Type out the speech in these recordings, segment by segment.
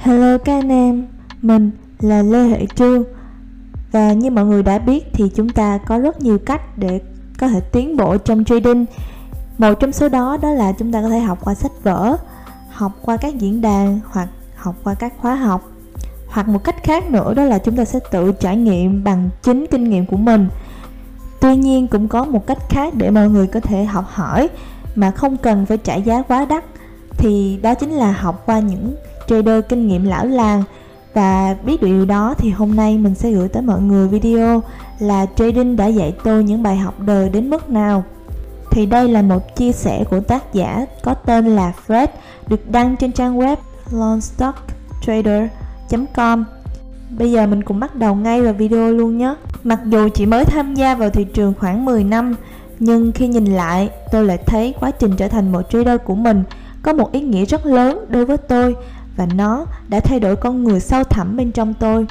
Hello các anh em, mình là Lê Hệ Trương Và như mọi người đã biết thì chúng ta có rất nhiều cách để có thể tiến bộ trong trading. Một trong số đó đó là chúng ta có thể học qua sách vở Học qua các diễn đàn hoặc học qua các khóa học. Hoặc một cách khác nữa đó là chúng ta sẽ tự trải nghiệm bằng chính kinh nghiệm của mình. Tuy nhiên cũng có một cách khác để mọi người có thể học hỏi mà không cần phải trả giá quá đắt. Thì đó chính là học qua những trader kinh nghiệm lão làng. Và biết được điều đó thì hôm nay mình sẽ gửi tới mọi người video là trading đã dạy tôi những bài học đời đến mức nào. Thì đây là một chia sẻ của tác giả có tên là Fred, được đăng trên trang web longstocktrader.com Bây giờ mình cùng bắt đầu ngay vào video luôn nhé. Mặc dù chỉ mới tham gia vào thị trường khoảng 10 năm, Nhưng khi nhìn lại, tôi lại thấy quá trình trở thành một trader của mình có một ý nghĩa rất lớn đối với tôi và nó đã thay đổi con người sâu thẳm bên trong tôi.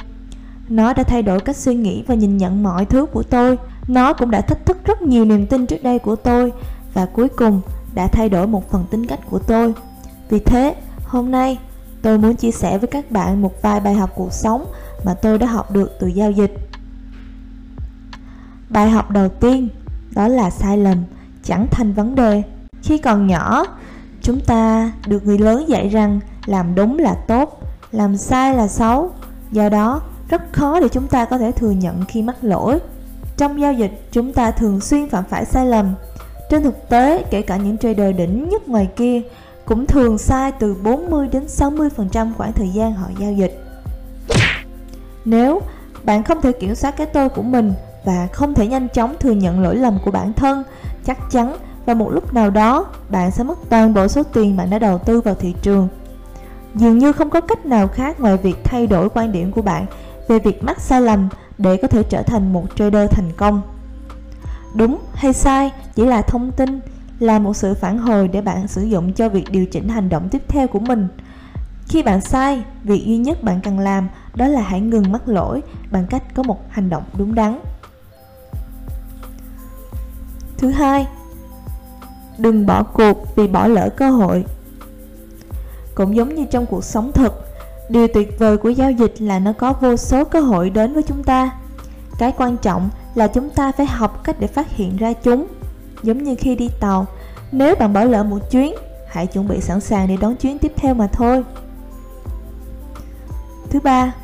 Nó đã thay đổi cách suy nghĩ và nhìn nhận mọi thứ của tôi. Nó cũng đã thách thức rất nhiều niềm tin trước đây của tôi và cuối cùng đã thay đổi một phần tính cách của tôi. Vì thế, hôm nay tôi muốn chia sẻ với các bạn một vài bài học cuộc sống mà tôi đã học được từ giao dịch. Bài học đầu tiên đó là sai lầm chẳng thành vấn đề. Khi còn nhỏ, Chúng ta được người lớn dạy rằng làm đúng là tốt, làm sai là xấu. Do đó, rất khó để chúng ta có thể thừa nhận khi mắc lỗi. Trong giao dịch, chúng ta thường xuyên phạm phải sai lầm. Trên thực tế, kể cả những trader đỉnh nhất ngoài kia cũng thường sai từ 40 đến 60% khoảng thời gian họ giao dịch. Nếu bạn không thể kiểm soát cái tôi của mình và không thể nhanh chóng thừa nhận lỗi lầm của bản thân, chắc chắn và một lúc nào đó bạn sẽ mất toàn bộ số tiền bạn đã đầu tư vào thị trường. Dường như không có cách nào khác ngoài việc thay đổi quan điểm của bạn về việc mắc sai lầm để có thể trở thành một trader thành công. Đúng hay sai chỉ là thông tin, là một sự phản hồi để bạn sử dụng cho việc điều chỉnh hành động tiếp theo của mình. Khi bạn sai, việc duy nhất bạn cần làm đó là hãy ngừng mắc lỗi bằng cách có một hành động đúng đắn. Thứ hai, đừng bỏ cuộc vì bỏ lỡ cơ hội cũng giống như trong cuộc sống thực. Điều tuyệt vời của giao dịch là nó có vô số cơ hội đến với chúng ta. Cái quan trọng là chúng ta phải học cách để phát hiện ra chúng. Giống như khi đi tàu, nếu bạn bỏ lỡ một chuyến, hãy chuẩn bị sẵn sàng để đón chuyến tiếp theo mà thôi. Thứ ba,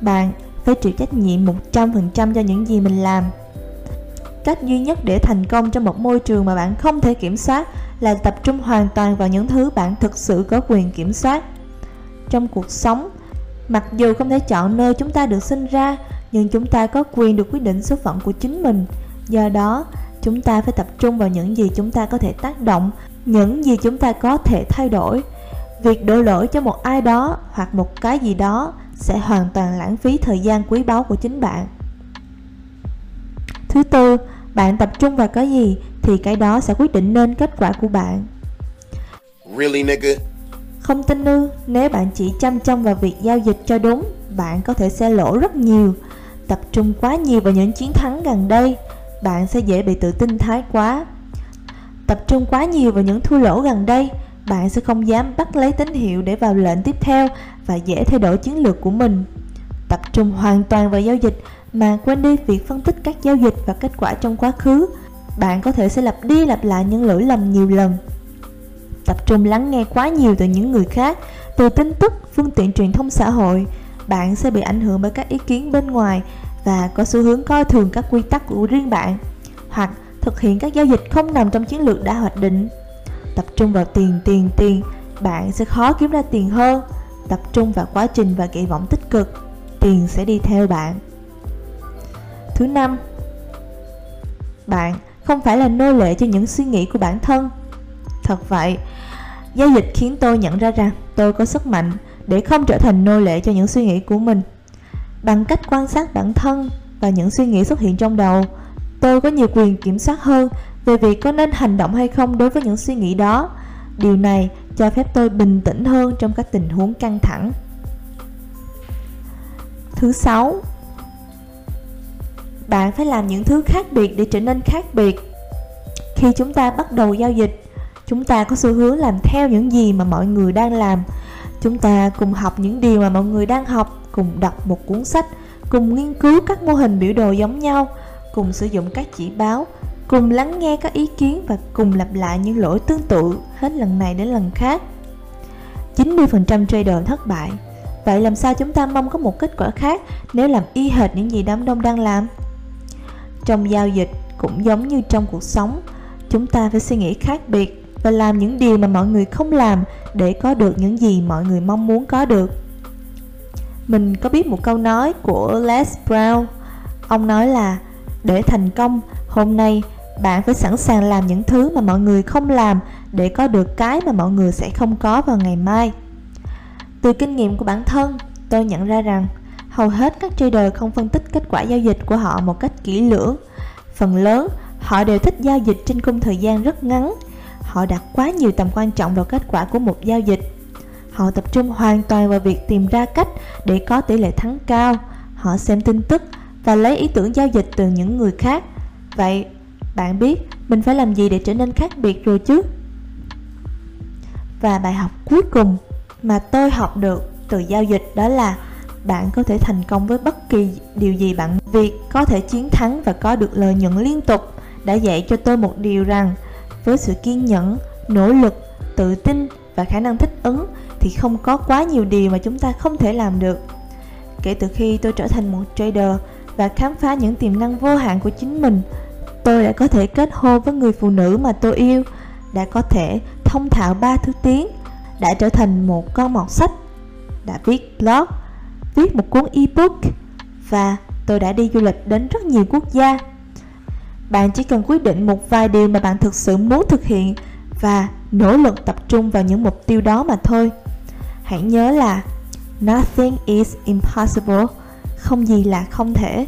bạn phải chịu trách nhiệm 100% cho những gì mình làm. Cách duy nhất để thành công trong một môi trường mà bạn không thể kiểm soát là tập trung hoàn toàn vào những thứ bạn thực sự có quyền kiểm soát. Trong cuộc sống, mặc dù không thể chọn nơi chúng ta được sinh ra, nhưng chúng ta có quyền được quyết định số phận của chính mình. Do đó, chúng ta phải tập trung vào những gì chúng ta có thể tác động, những gì chúng ta có thể thay đổi. Việc đổ lỗi cho một ai đó hoặc một cái gì đó sẽ hoàn toàn lãng phí thời gian quý báu của chính bạn. Thứ tư, bạn tập trung vào cái gì thì cái đó sẽ quyết định nên kết quả của bạn. Really nigga? Không tin ư, nếu bạn chỉ chăm chăm vào việc giao dịch cho đúng, bạn có thể sẽ lỗ rất nhiều. Tập trung quá nhiều vào những chiến thắng gần đây, bạn sẽ dễ bị tự tin thái quá. Tập trung quá nhiều vào những thua lỗ gần đây, bạn sẽ không dám bắt lấy tín hiệu để vào lệnh tiếp theo và dễ thay đổi chiến lược của mình. Tập trung hoàn toàn vào giao dịch mà quên đi việc phân tích các giao dịch và kết quả trong quá khứ bạn có thể sẽ lặp đi lặp lại những lỗi lầm nhiều lần. Tập trung lắng nghe quá nhiều từ những người khác từ tin tức phương tiện truyền thông xã hội bạn sẽ bị ảnh hưởng bởi các ý kiến bên ngoài và có xu hướng coi thường các quy tắc của riêng bạn hoặc thực hiện các giao dịch không nằm trong chiến lược đã hoạch định. Tập trung vào tiền tiền tiền bạn sẽ khó kiếm ra tiền hơn. Tập trung vào quá trình và kỳ vọng tích cực tiền sẽ đi theo bạn. Thứ năm, bạn không phải là nô lệ cho những suy nghĩ của bản thân. Thật vậy, giao dịch khiến tôi nhận ra rằng tôi có sức mạnh để không trở thành nô lệ cho những suy nghĩ của mình. Bằng cách quan sát bản thân và những suy nghĩ xuất hiện trong đầu, tôi có nhiều quyền kiểm soát hơn về việc có nên hành động hay không đối với những suy nghĩ đó. Điều này cho phép tôi bình tĩnh hơn trong các tình huống căng thẳng. Thứ sáu, bạn phải làm những thứ khác biệt để trở nên khác biệt khi chúng ta bắt đầu giao dịch chúng ta có xu hướng làm theo những gì mà mọi người đang làm Chúng ta cùng học những điều mà mọi người đang học, cùng đọc một cuốn sách, cùng nghiên cứu các mô hình biểu đồ giống nhau, cùng sử dụng các chỉ báo, cùng lắng nghe các ý kiến và cùng lặp lại những lỗi tương tự hết lần này đến lần khác. 90% trader thất bại. Vậy làm sao chúng ta mong có một kết quả khác nếu làm y hệt những gì đám đông đang làm? Trong giao dịch cũng giống như trong cuộc sống, chúng ta phải suy nghĩ khác biệt và làm những điều mà mọi người không làm để có được những gì mọi người mong muốn có được. Mình có biết một câu nói của Les Brown. Ông nói là để thành công, hôm nay bạn phải sẵn sàng làm những thứ mà mọi người không làm để có được cái mà mọi người sẽ không có vào ngày mai. Từ kinh nghiệm của bản thân, tôi nhận ra rằng hầu hết các trader không phân tích kết quả giao dịch của họ một cách kỹ lưỡng. Phần lớn, họ đều thích giao dịch trên khung thời gian rất ngắn. Họ đặt quá nhiều tầm quan trọng vào kết quả của một giao dịch. Họ tập trung hoàn toàn vào việc tìm ra cách để có tỷ lệ thắng cao. Họ xem tin tức và lấy ý tưởng giao dịch từ những người khác. Vậy, bạn biết mình phải làm gì để trở nên khác biệt rồi chứ? Và bài học cuối cùng mà tôi học được từ giao dịch đó là bạn có thể thành công với bất kỳ điều gì bạn việc có thể chiến thắng và có được lợi nhuận liên tục đã dạy cho tôi một điều rằng, với sự kiên nhẫn, nỗ lực, tự tin và khả năng thích ứng thì không có quá nhiều điều mà chúng ta không thể làm được. Kể từ khi tôi trở thành một trader và khám phá những tiềm năng vô hạn của chính mình, tôi đã có thể kết hôn với người phụ nữ mà tôi yêu, đã có thể thông thạo ba thứ tiếng, đã trở thành một con mọt sách, đã viết blog viết một cuốn ebook và tôi đã đi du lịch đến rất nhiều quốc gia. Bạn chỉ cần quyết định một vài điều mà bạn thực sự muốn thực hiện và nỗ lực tập trung vào những mục tiêu đó mà thôi. Hãy nhớ là nothing is impossible, không gì là không thể.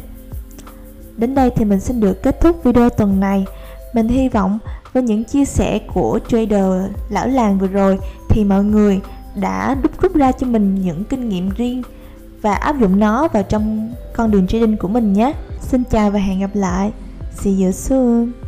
Đến đây thì mình xin được kết thúc video tuần này. Mình hy vọng với những chia sẻ của trader lão làng vừa rồi thì mọi người đã đúc rút ra cho mình những kinh nghiệm riêng và áp dụng nó vào trong con đường trading của mình nhé. Xin chào và hẹn gặp lại. See you soon.